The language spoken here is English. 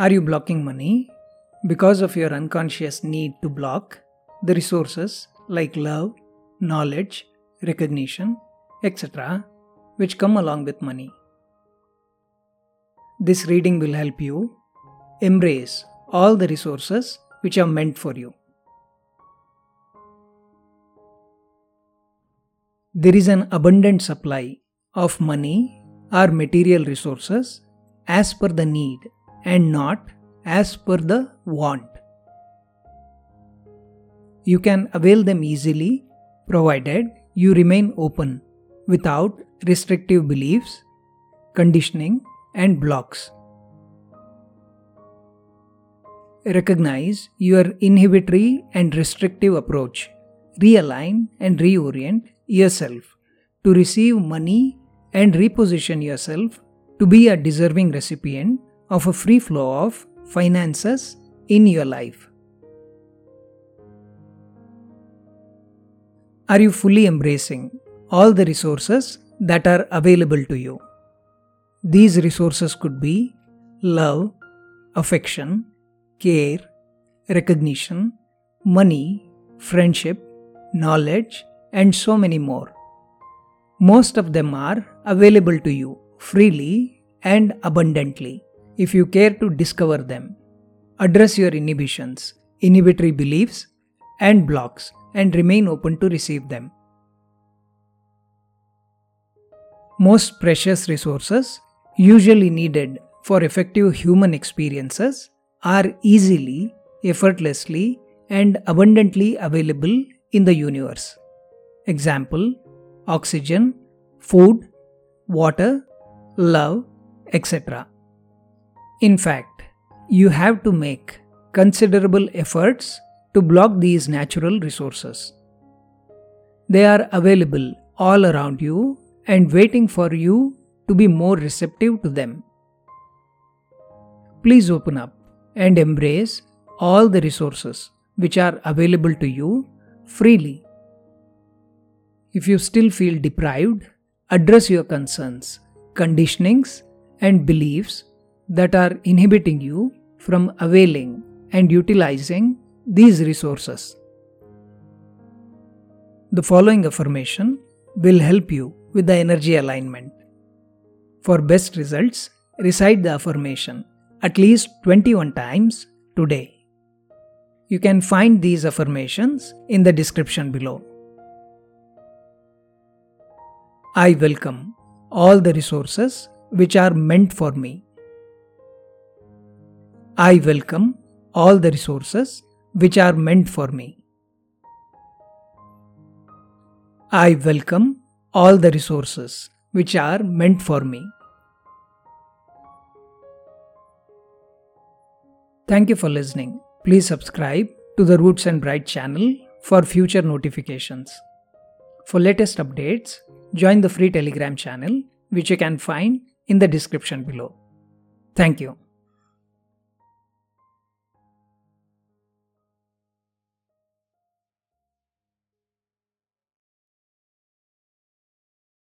Are you blocking money because of your unconscious need to block the resources like love, knowledge, recognition, etc., which come along with money? This reading will help you embrace all the resources which are meant for you. There is an abundant supply of money or material resources as per the need and not as per the want. You can avail them easily provided you remain open without restrictive beliefs, conditioning, and blocks. Recognize your inhibitory and restrictive approach. Realign and reorient yourself to receive money and reposition yourself to be a deserving recipient of a free flow of finances in your life. Are you fully embracing all the resources that are available to you? These resources could be love, affection, care, recognition, money, friendship, knowledge, and so many more. Most of them are available to you freely and abundantly if you care to discover them. Address your inhibitions, inhibitory beliefs, and blocks and remain open to receive them. Most precious resources, usually needed for effective human experiences, are easily, effortlessly, and abundantly available in the universe. Example oxygen, food, water, love, etc. In fact, you have to make considerable efforts to block these natural resources. They are available all around you and waiting for you to be more receptive to them. Please open up and embrace all the resources which are available to you freely if you still feel deprived, address your concerns, conditionings, and beliefs that are inhibiting you from availing and utilizing these resources. The following affirmation will help you with the energy alignment. For best results, recite the affirmation at least 21 times today. You can find these affirmations in the description below. I welcome all the resources which are meant for me. I welcome all the resources which are meant for me. I welcome all the resources which are meant for me. Thank you for listening. Please subscribe to the Roots and Bright channel for future notifications. For latest updates, join the free Telegram channel, which you can find in the description below. Thank you.